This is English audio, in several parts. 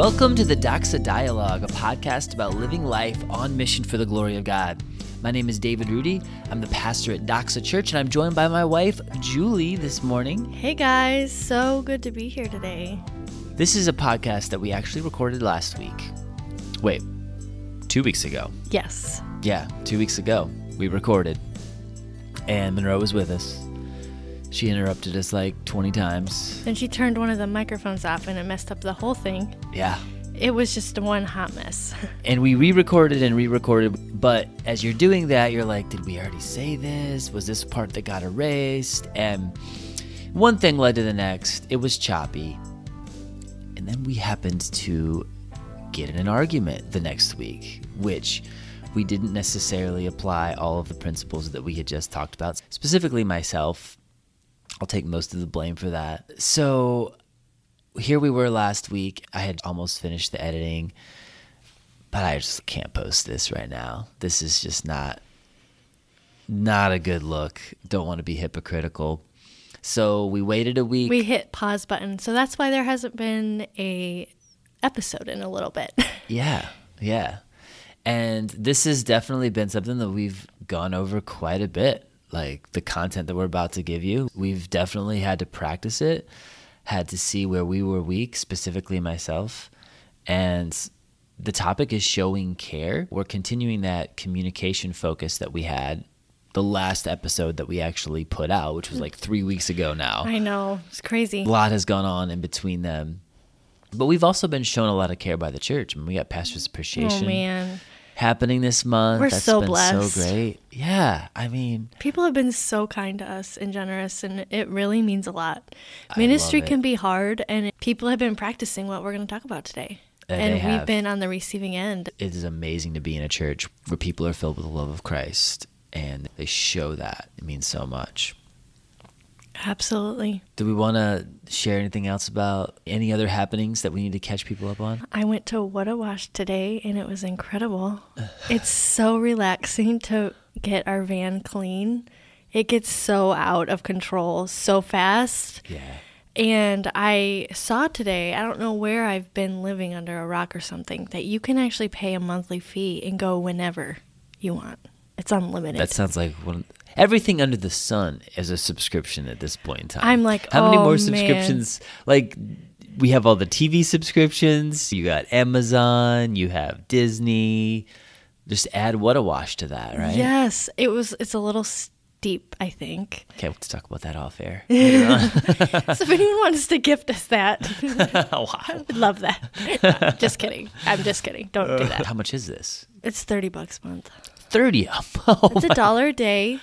Welcome to the Doxa Dialogue, a podcast about living life on mission for the glory of God. My name is David Rudy. I'm the pastor at Doxa Church, and I'm joined by my wife, Julie, this morning. Hey guys, so good to be here today. This is a podcast that we actually recorded last week. Wait, two weeks ago. Yes. Yeah, two weeks ago, we recorded. And Monroe was with us. She interrupted us like 20 times. Then she turned one of the microphones off and it messed up the whole thing. Yeah. It was just one hot mess. And we re recorded and re recorded. But as you're doing that, you're like, did we already say this? Was this part that got erased? And one thing led to the next. It was choppy. And then we happened to get in an argument the next week, which we didn't necessarily apply all of the principles that we had just talked about. Specifically, myself, I'll take most of the blame for that. So here we were last week. I had almost finished the editing, but I just can't post this right now. This is just not not a good look. Don't want to be hypocritical. So we waited a week. We hit pause button. So that's why there hasn't been a episode in a little bit. yeah. Yeah. And this has definitely been something that we've gone over quite a bit. Like the content that we're about to give you, we've definitely had to practice it, had to see where we were weak, specifically myself. And the topic is showing care. We're continuing that communication focus that we had the last episode that we actually put out, which was like three weeks ago now. I know. It's crazy. A lot has gone on in between them. But we've also been shown a lot of care by the church. I mean, we got Pastor's Appreciation Oh man. Happening this month. We're That's so been blessed. so great. Yeah. I mean, People have been so kind to us and generous, and it really means a lot. I Ministry can be hard, and people have been practicing what we're going to talk about today. Uh, and and we've been on the receiving end. it is amazing to be in a church where people are filled with the love of Christ and they show that. It means so much. Absolutely. Do we want to share anything else about any other happenings that we need to catch people up on? I went to What a Wash today and it was incredible. it's so relaxing to get our van clean. It gets so out of control so fast. Yeah. And I saw today, I don't know where I've been living under a rock or something, that you can actually pay a monthly fee and go whenever you want. It's unlimited. That sounds like one. Everything under the sun is a subscription at this point in time. I'm like, how many oh, more man. subscriptions? Like, we have all the TV subscriptions. You got Amazon. You have Disney. Just add what a wash to that, right? Yes, it was. It's a little steep, I think. Okay, we'll talk about that off air. so if anyone wants to gift us that, wow. I would love that. just kidding. I'm just kidding. Don't do that. How much is this? It's thirty bucks a month. Thirty. Oh, It's a dollar a day,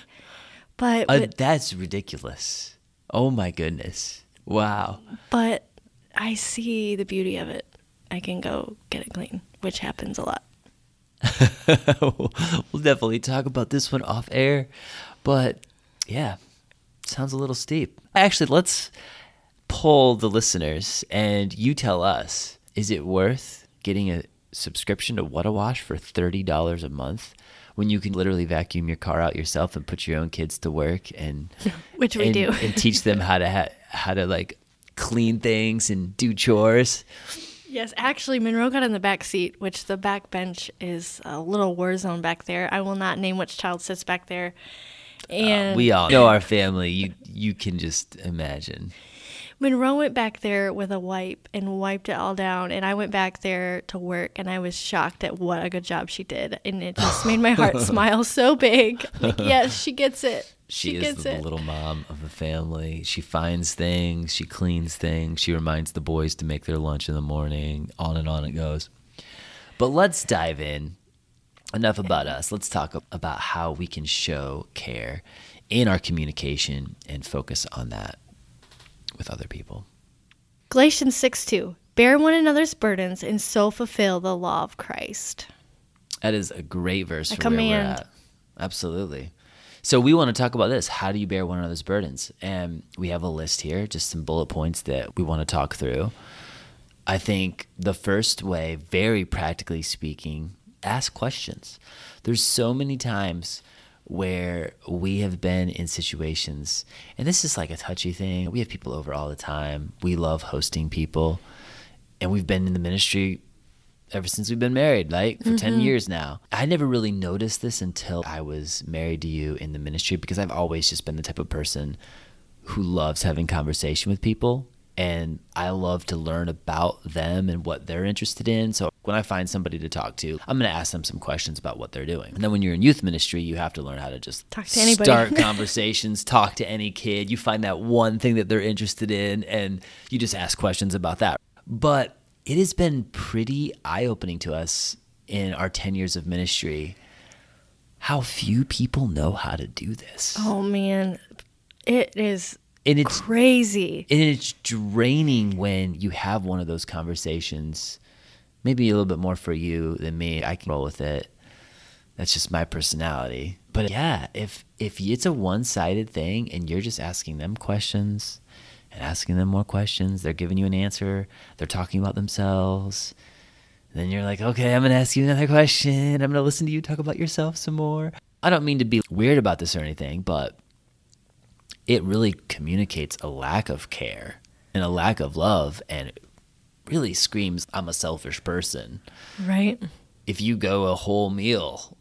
but uh, with- that's ridiculous. Oh my goodness. Wow. but I see the beauty of it. I can go get it clean, which happens a lot. we'll definitely talk about this one off air. But yeah, sounds a little steep. Actually, let's poll the listeners and you tell us is it worth getting a subscription to What a Wash for $30 a month when you can literally vacuum your car out yourself and put your own kids to work and Which we and, do. and teach them how to ha- how to like clean things and do chores. Yes, actually, Monroe got in the back seat, which the back bench is a little war zone back there. I will not name which child sits back there. And Uh, we all know our family. You you can just imagine. Monroe went back there with a wipe and wiped it all down, and I went back there to work, and I was shocked at what a good job she did, and it just made my heart smile so big. Like, yes, she gets it. She, She, is gets the it. little mom of the family. She finds things, she cleans things, she reminds the boys to make their lunch in the morning. On and on it goes. But let's dive in. Enough about us. Let's talk about how we can show care in our communication and focus on that with other people. Galatians 6 2. Bear one another's burdens and so fulfill the law of Christ. That is a great verse A for where we're command. at. Absolutely. So we want to talk about this. How do you bear one another's burdens? And we have a list here, just some bullet points that we want to talk through. I think the first way, very practically speaking, ask questions. There's so many times where we have been in situations, and this is like a touchy thing. We have people over all the time. We love hosting people. and we've been in the ministry ever since we've been married, like for 10 mm-hmm. years now. I never really noticed this until I was married to you in the ministry because I've always just been the type of person who loves having conversation with people and I love to learn about them and what they're interested in. So when I find somebody to talk to, I'm going to ask them some questions about what they're doing. And then when you're in youth ministry, you have to learn how to just Talk to anybody. start conversations, talk to any kid. You find that one thing that they're interested in and you just ask questions about that. But it has been pretty eye opening to us in our 10 years of ministry how few people know how to do this. Oh man, it is and it's crazy. and it's draining when you have one of those conversations. Maybe a little bit more for you than me. I can roll with it. That's just my personality. But yeah, if if it's a one-sided thing and you're just asking them questions and asking them more questions, they're giving you an answer, they're talking about themselves. Then you're like, okay, I'm gonna ask you another question. I'm gonna listen to you talk about yourself some more. I don't mean to be weird about this or anything, but it really communicates a lack of care and a lack of love and really screams I'm a selfish person. Right? If you go a whole meal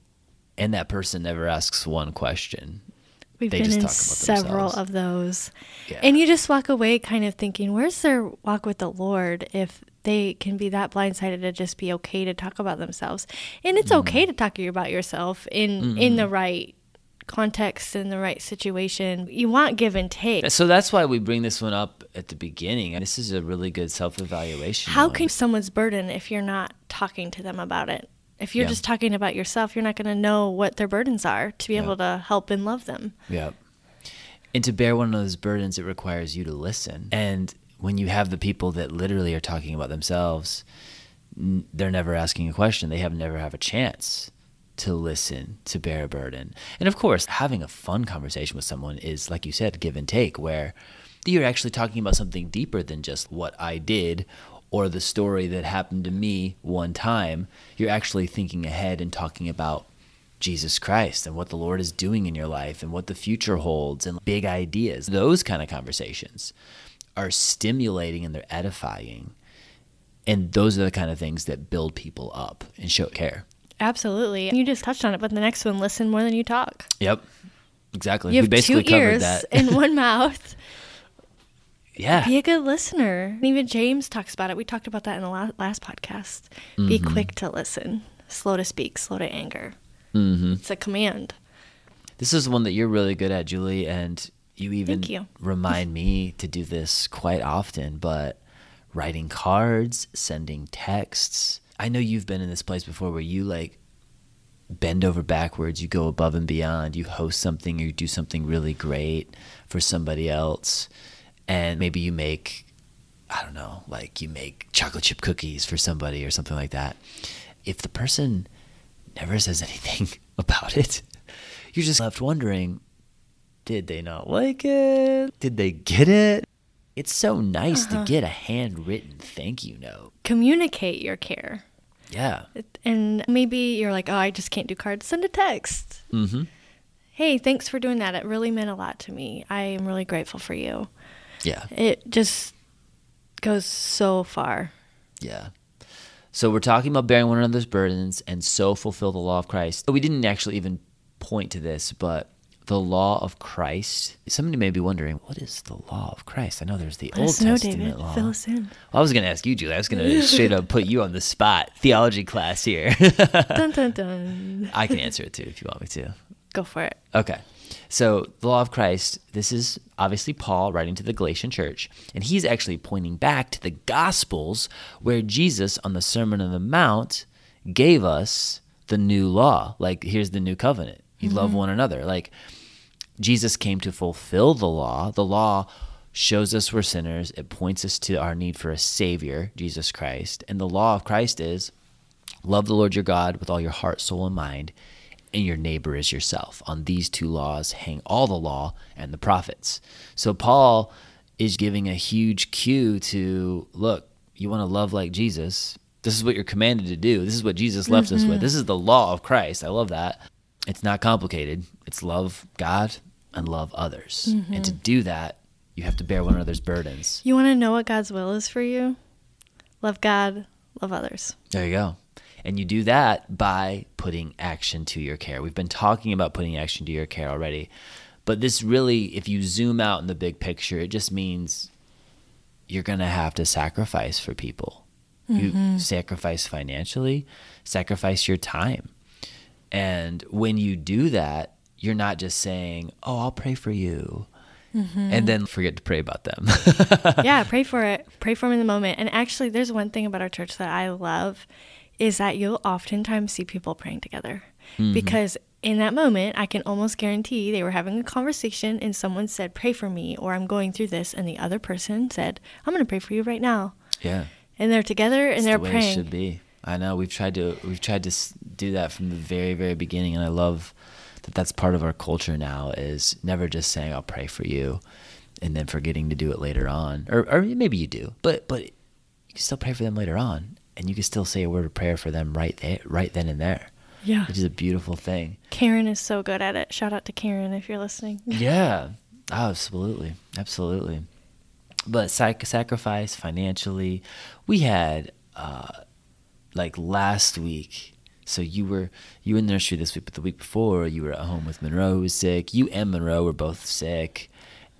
and that person never asks one question, We've They been just in talk about several themselves. of those. Yeah. And you just walk away kind of thinking, where's their walk with the Lord if they can be that blindsided to just be okay to talk about themselves? And it's okay Mm-hmm. to talk about yourself in in the right context in the right situation. You want give and take. so that's why we bring this one up at the beginning. And this is a really good self-evaluation. How one. can someone's burden if you're not talking to them about it? If you're Yeah. just talking about yourself, you're not going to know what their burdens are to be Yeah. able to help and love them. Yeah. And to bear one of those burdens, it requires you to listen. And when you have the people that literally are talking about themselves, n- they're never asking a question. They have never have a chance to listen, to bear a burden. And of course, having a fun conversation with someone is, like you said, give and take, where you're actually talking about something deeper than just what I did or the story that happened to me one time. You're actually thinking ahead and talking about Jesus Christ and what the Lord is doing in your life and what the future holds and big ideas. Those kind of conversations are stimulating and they're edifying. And those are the kind of things that build people up and show care. Absolutely. You just touched on it, but the next one, listen more than you talk. Yep. Exactly. You we have basically two covered ears that. and one mouth. yeah. Be a good listener. And even James talks about it. We talked about that in the la- last podcast. Be Mm-hmm. quick to listen, slow to speak, slow to anger. Mm-hmm. It's a command. This is one that you're really good at, Julie, and you even you. remind me to do this quite often, but writing cards, sending texts. I know you've been in this place before where you like bend over backwards, you go above and beyond, you host something or you do something really great for somebody else, and maybe you make I don't know, like you make chocolate chip cookies for somebody or something like that. If the person never says anything about it, you're just left wondering did they not like it? Did they get it? It's so nice to get a handwritten thank you note. Communicate your care. Yeah. And maybe you're like, oh, I just can't do cards. Send a text. Mm-hmm. Hey, thanks for doing that. It really meant a lot to me. I am really grateful for you. Yeah. It just goes so far. Yeah. So we're talking about bearing one another's burdens and so fulfill the law of Christ. But we didn't actually even point to this, but the law of Christ. Somebody may be wondering, what is the law of Christ? I know there's the Let Old us know, Testament David. law. Fill us in. Well, I was going to ask you, Julie. I was going to straight up put you on the spot. Theology class here. dun, dun, dun. I can answer it too if you want me to. Go for it. Okay. So, the law of Christ, this is obviously Paul writing to the Galatian church, and he's actually pointing back to the Gospels where Jesus on the Sermon on the Mount gave us the new law. Like, here's the new covenant. You love mm-hmm. one another. Like, Jesus came to fulfill the law. The law shows us we're sinners, it points us to our need for a Savior, Jesus Christ. And the law of Christ is love the Lord your God with all your heart, soul, and mind, and your neighbor is yourself. On these two laws hang all the law and the prophets. So Paul is giving a huge cue to look, you want to love like Jesus. This is what you're commanded to do. This is what Jesus left us with. Mm-hmm. This is the law of Christ. I love that. It's not complicated. It's love God and love others. And to do that, you have to bear one another's burdens. You want to know what God's will is for you? love God, love others. There you go. And you do that by putting action to your care. We've been talking about putting action to your care already. But this really, if you zoom out in the big picture, it just means you're going to have to sacrifice for people. Mm-hmm. You sacrifice financially, sacrifice your time. And when you do that, you're not just saying, Oh, I'll pray for you. Mm-hmm. And then forget to pray about them. yeah, pray for it. Pray for them in the moment. And actually, there's one thing about our church that I love is that you'll oftentimes see people praying together mm-hmm. because in that moment, I can almost guarantee they were having a conversation and someone said, Pray for me, or I'm going through this. And the other person said, I'm going to pray for you right now. Yeah. And they're together and it's they're the praying. It should be. I know we've tried to we've tried to do that from the very very beginning, and I love that that's part of our culture now. Is never just saying I'll pray for you, and then forgetting to do it later on, or or maybe you do, but but you can still pray for them later on, and you can still say a word of prayer for them right there, right then and there. Yeah. Which is a beautiful thing. Karen is so good at it. Shout out to Karen if you're listening. yeah. Oh, absolutely. Absolutely. But sac- sacrifice financially. We had, uh, like last week, so you were you were in the nursery this week, but the week before you were at home with Monroe who was sick. You and Monroe were both sick.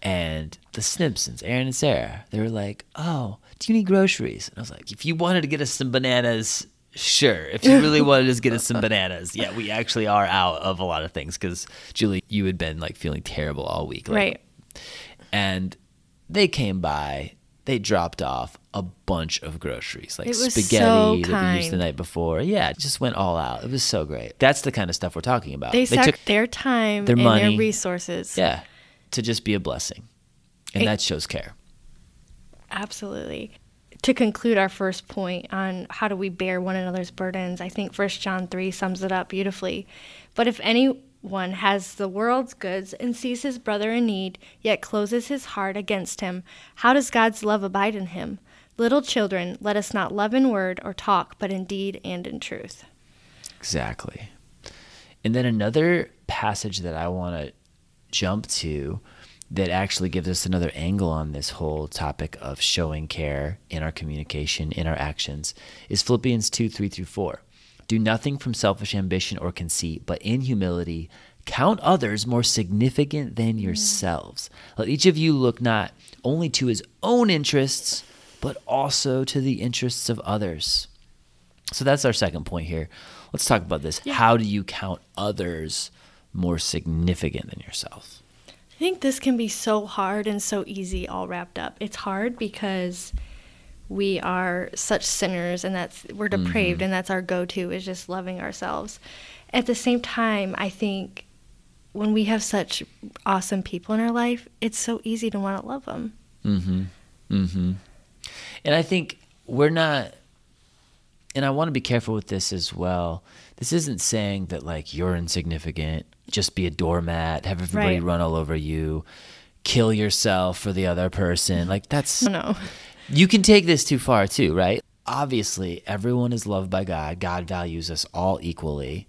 And the Snipsons, Aaron and Sarah, they were like, Oh, do you need groceries? And I was like, If you wanted to get us some bananas, Sure. If you really wanted to just get us some bananas. Yeah, we actually are out of a lot of things because, Julie, you had been like feeling terrible all week. Like, right. And they came by, they dropped off a bunch of groceries, like spaghetti so that they used the night before. Yeah, it just went all out. It was so great. That's the kind of stuff we're talking about. They, they took their time their and money, their resources. Yeah, to just be a blessing. And it, that shows care. Absolutely to conclude our first point on how do we bear one another's burdens, I think 1 John 3 sums it up beautifully. But if anyone has the world's goods and sees his brother in need, yet closes his heart against him, how does God's love abide in him? Little children, let us not love in word or talk, but in deed and in truth. Exactly. And then another passage that I want to jump to that actually gives us another angle on this whole topic of showing care in our communication, in our actions, is Philippians 2 3 through 4. Do nothing from selfish ambition or conceit, but in humility count others more significant than mm. yourselves. Let each of you look not only to his own interests, but also to the interests of others. So that's our second point here. Let's talk about this. Yeah. How do you count others more significant than yourself? I think this can be so hard and so easy all wrapped up. It's hard because we are such sinners and that's we're depraved mm-hmm. and that's our go-to is just loving ourselves. At the same time, I think when we have such awesome people in our life, it's so easy to want to love them. mm-hmm mm-hmm And I think we're not and I want to be careful with this as well. This isn't saying that like you're insignificant just be a doormat, have everybody right. run all over you, kill yourself for the other person. Like that's no. You can take this too far too, right? Obviously, everyone is loved by God. God values us all equally.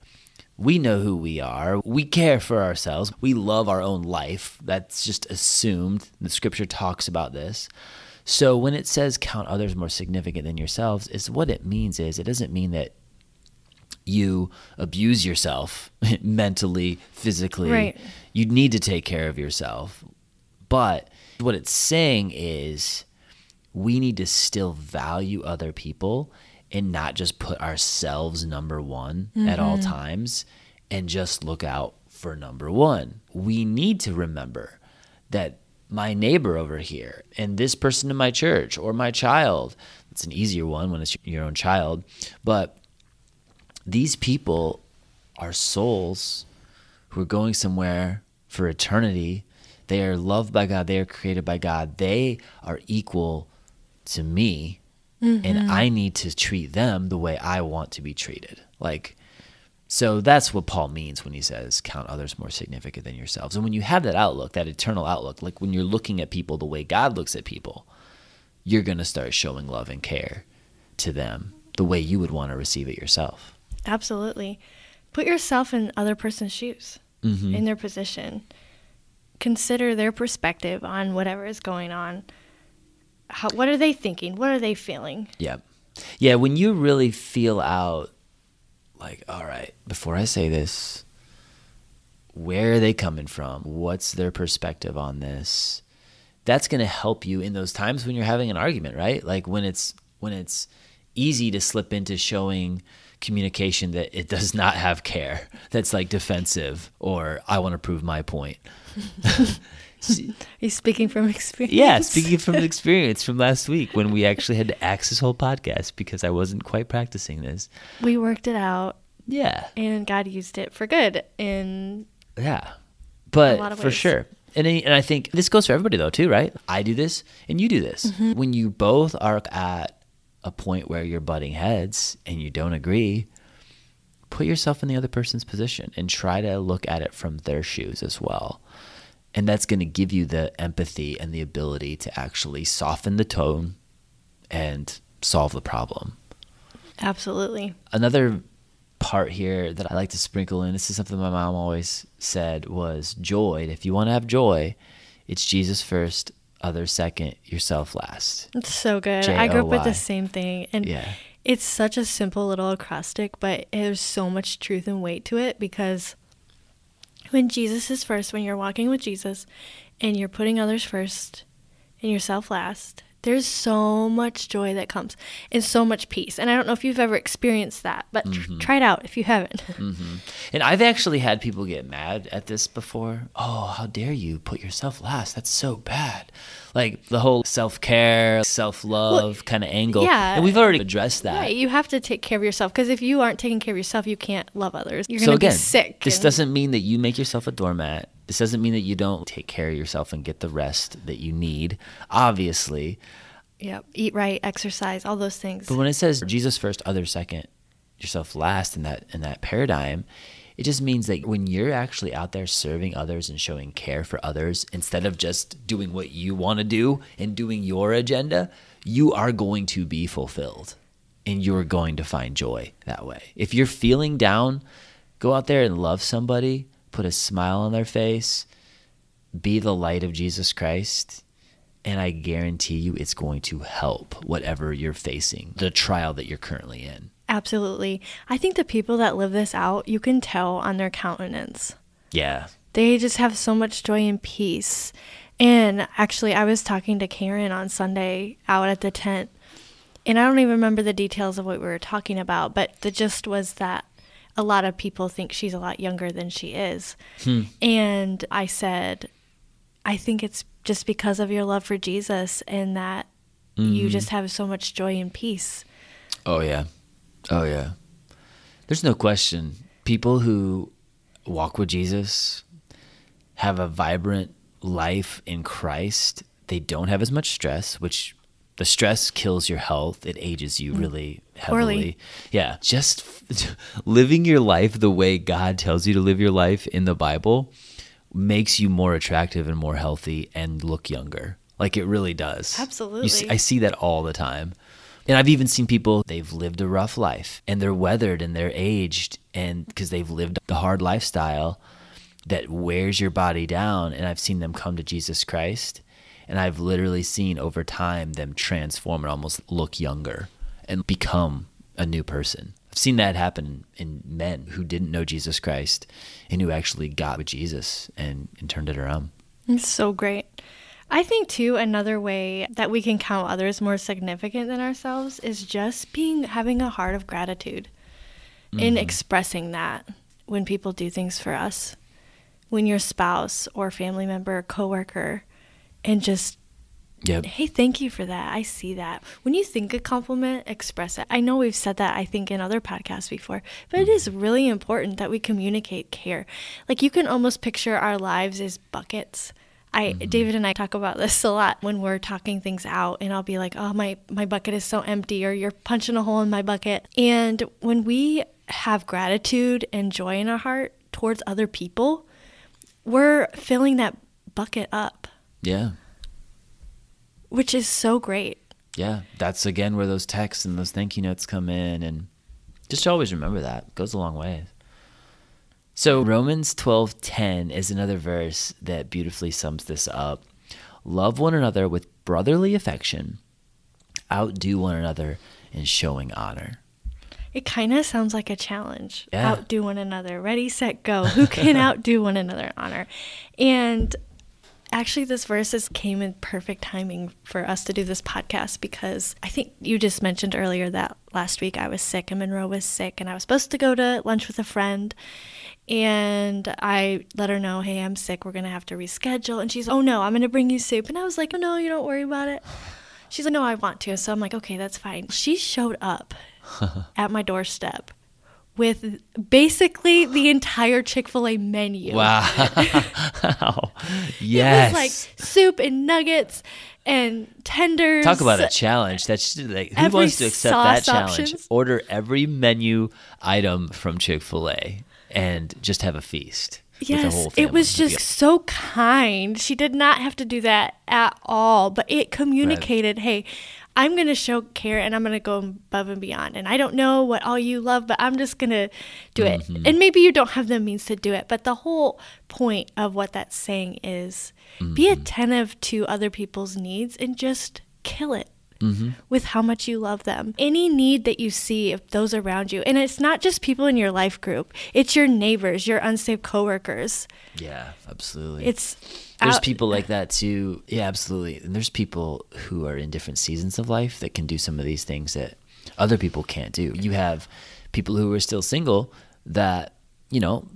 We know who we are. We care for ourselves. We love our own life. That's just assumed. The scripture talks about this. So when it says count others more significant than yourselves, is what it means is it doesn't mean that you abuse yourself mentally, physically. Right. You need to take care of yourself. But what it's saying is we need to still value other people and not just put ourselves number one mm-hmm. at all mm-hmm. times and just look out for number one. We need to remember that my neighbor over here and this person in my church or my child, it's an easier one when it's your own child, but these people are souls who are going somewhere for eternity. They are loved by God. They are created by God. They are equal to me. Mm-hmm. And I need to treat them the way I want to be treated. Like, so that's what Paul means when he says, count others more significant than yourselves. And when you have that outlook, that eternal outlook, like when you're looking at people the way God looks at people, you're going to start showing love and care to them the way you would want to receive it yourself. Absolutely. Put yourself in other person's shoes, mm-hmm. in their position. Consider their perspective on whatever is going on. How, what are they thinking? What are they feeling? Yep. Yeah, when you really feel out, like, all right, before I say this, where are they coming from? What's their perspective on this? That's going to help you in those times when you're having an argument, right? Like when it's when it's easy to slip into showing communication that it does not have care, that's like defensive or I want to prove my point. He's speaking from experience. Yeah, speaking from experience from last week when we actually had to axe this whole podcast because I wasn't quite practicing this. We worked it out. Yeah. And God used it for good in Yeah. But for sure. And, and I think this goes for everybody though too, right? I do this and you do this. Mm-hmm. When you both are at a point where you're butting heads and you don't agree, put yourself in the other person's position and try to look at it from their shoes as well. And that's going to give you the empathy and the ability to actually soften the tone and solve the problem. Absolutely. Another part here that I like to sprinkle in, this is something my mom always said was joy. If you want to have joy, it's Jesus first, others second, yourself last. It's so good. J-O-Y. I grew up with the same thing. And yeah. it's such a simple little acrostic, but there's so much truth and weight to it because when Jesus is first, when you're walking with Jesus and you're putting others first and yourself last, there's so much joy that comes and so much peace. And I don't know if you've ever experienced that, but mm-hmm. tr- try it out if you haven't. Mm-hmm. And I've actually had people get mad at this before. Oh, how dare you put yourself last? That's so bad. Like the whole self care, self love well, kind of angle. Yeah. And we've already addressed that. Right. You have to take care of yourself because if you aren't taking care of yourself, you can't love others. You're going to so be sick. This and- doesn't mean that you make yourself a doormat. This doesn't mean that you don't take care of yourself and get the rest that you need, obviously. Yep. Eat right, exercise, all those things. But when it says Jesus first, others second, yourself last in that in that paradigm, it just means that when you're actually out there serving others and showing care for others instead of just doing what you want to do and doing your agenda, you are going to be fulfilled and you're going to find joy that way. If you're feeling down, go out there and love somebody, put a smile on their face, be the light of Jesus Christ. And I guarantee you it's going to help whatever you're facing, the trial that you're currently in. Absolutely. I think the people that live this out, you can tell on their countenance. Yeah. They just have so much joy and peace. And actually, I was talking to Karen on Sunday out at the tent, and I don't even remember the details of what we were talking about, but the gist was that a lot of people think she's a lot younger than she is. Hmm. And I said, I think it's just because of your love for Jesus and that mm-hmm. you just have so much joy and peace. Oh, yeah. Oh yeah. There's no question. People who walk with Jesus have a vibrant life in Christ. They don't have as much stress, which the stress kills your health. It ages you mm. really heavily. Poorly. Yeah. Just living your life the way God tells you to live your life in the Bible makes you more attractive and more healthy and look younger. Like it really does. Absolutely. See, I see that all the time. And I've even seen people, they've lived a rough life and they're weathered and they're aged and because they've lived the hard lifestyle that wears your body down. And I've seen them come to Jesus Christ. And I've literally seen over time them transform and almost look younger and become a new person. I've seen that happen in men who didn't know Jesus Christ and who actually got with Jesus and, and turned it around. It's so great. I think too another way that we can count others more significant than ourselves is just being having a heart of gratitude mm-hmm. in expressing that when people do things for us. When your spouse or family member or coworker and just Yep. Hey, thank you for that. I see that. When you think a compliment, express it. I know we've said that, I think, in other podcasts before, but it is mm-hmm. really important that we communicate care. Like, you can almost picture our lives as buckets I mm-hmm. David and I talk about this a lot when we're talking things out and I'll be like, "Oh, my my bucket is so empty," or "You're punching a hole in my bucket." And when we have gratitude and joy in our heart towards other people, we're filling that bucket up. Yeah. Which is so great. Yeah, that's again where those texts and those thank you notes come in and just always remember that. It goes a long way. So Romans 12:10 is another verse that beautifully sums this up. Love one another with brotherly affection. Outdo one another in showing honor. It kind of sounds like a challenge. Yeah. Outdo one another. Ready, set, go. Who can outdo one another in honor? And actually, this verse verses came in perfect timing for us to do this podcast because I think you just mentioned earlier that last week I was sick and Monroe was sick and I was supposed to go to lunch with a friend. And I let her know, hey, I'm sick. We're going to have to reschedule. And she's, oh no, I'm going to bring you soup. And I was like, oh no, you don't worry about it. She's like, no, I want to. So I'm like, okay, that's fine. She showed up at my doorstep with basically the entire Chick fil A menu. Wow. yes. It was like soup and nuggets and tenders. Talk about a challenge. That's just like who wants to accept that challenge? options. Order every menu item from Chick Fil A and just have a feast. Yes, it was just so kind. She did not have to do that at all, but it communicated, hey, I'm going to show care and I'm going to go above and beyond. And I don't know what all you love, but I'm just going to do it. Mm-hmm. And maybe you don't have the means to do it, but the whole point of what that's saying is be Mm-hmm. attentive to other people's needs and just kill it. Mm-hmm. With how much you love them. Any need that you see of those around you, and it's not just people in your life group, it's your neighbors, your unsafe coworkers. Yeah, absolutely. It's there's out- people like that too. Yeah, absolutely. And there's people who are in different seasons of life that can do some of these things that other people can't do. You have people who are still single that, you know,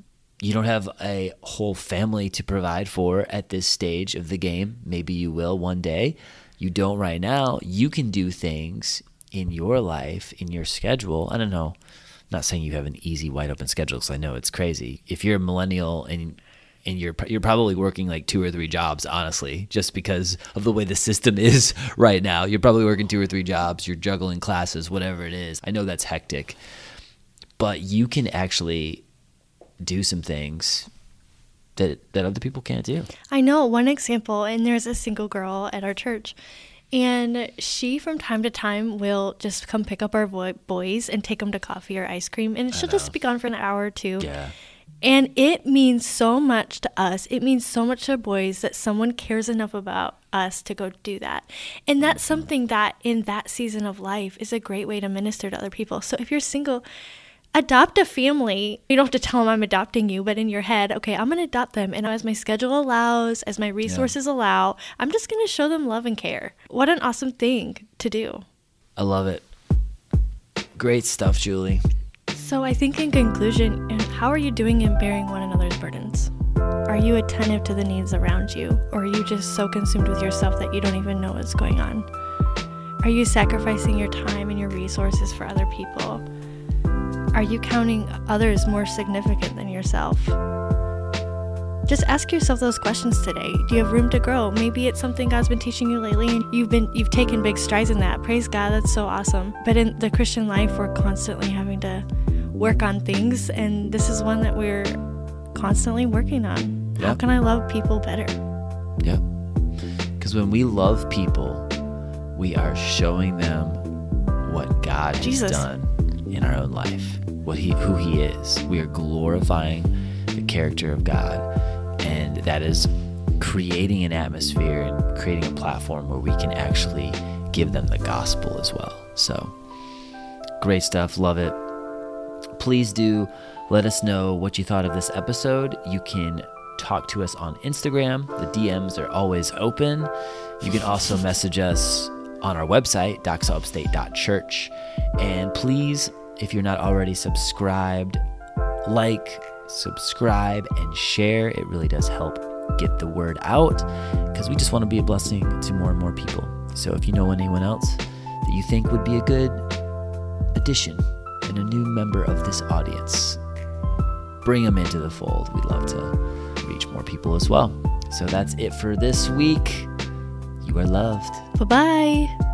you don't have a whole family to provide for at this stage of the game. Maybe you will one day. You don't right now. You can do things in your life, in your schedule. I don't know. I'm not saying you have an easy, wide open schedule because I know it's crazy. If you're a millennial and and you're you're probably working like two or three jobs, honestly, just because of the way the system is right now. You're probably working two or three jobs. You're juggling classes, whatever it is. I know that's hectic, but you can actually do some things that that other people can't do. I know one example, and there's a single girl at our church, and she from time to time will just come pick up our boy- boys and take them to coffee or ice cream, and she'll just be gone for an hour or two. Yeah. And it means so much to us. It means so much to our boys that someone cares enough about us to go do that. And that's mm-hmm. something that in that season of life is a great way to minister to other people. So if you're single, adopt a family. You don't have to tell them I'm adopting you, but in your head, okay, I'm going to adopt them. And as my schedule allows, as my resources allow, I'm just going to show them love and care. What an awesome thing to do. I love it. Great stuff, Julie. So I think in conclusion, how are you doing in bearing one another's burdens? Are you attentive to the needs around you, or are you just so consumed with yourself that you don't even know what's going on? Are you sacrificing your time and your resources for other people? Are you counting others more significant than yourself? Just ask yourself those questions today. Do you have room to grow? Maybe it's something God's been teaching you lately and you've been you've taken big strides in that. Praise God, that's so awesome. But in the Christian life, we're constantly having to work on things and this is one that we're constantly working on. How can I love people better? Yeah. Because when we love people, we are showing them what God has done in our own life, what he who he is. We are glorifying the character of God, and that is creating an atmosphere and creating a platform where we can actually give them the gospel as well. So great stuff, love it. Please do let us know what you thought of this episode. You can talk to us on Instagram. The DMs are always open. You can also message us on our website, doxaupstate.church. And please, if you're not already subscribed, like, subscribe, and share. It really does help get the word out because we just want to be a blessing to more and more people. So if you know anyone else that you think would be a good addition a new member of this audience, bring them into the fold. We'd love to reach more people as well. So that's it for this week. You are loved. Bye bye.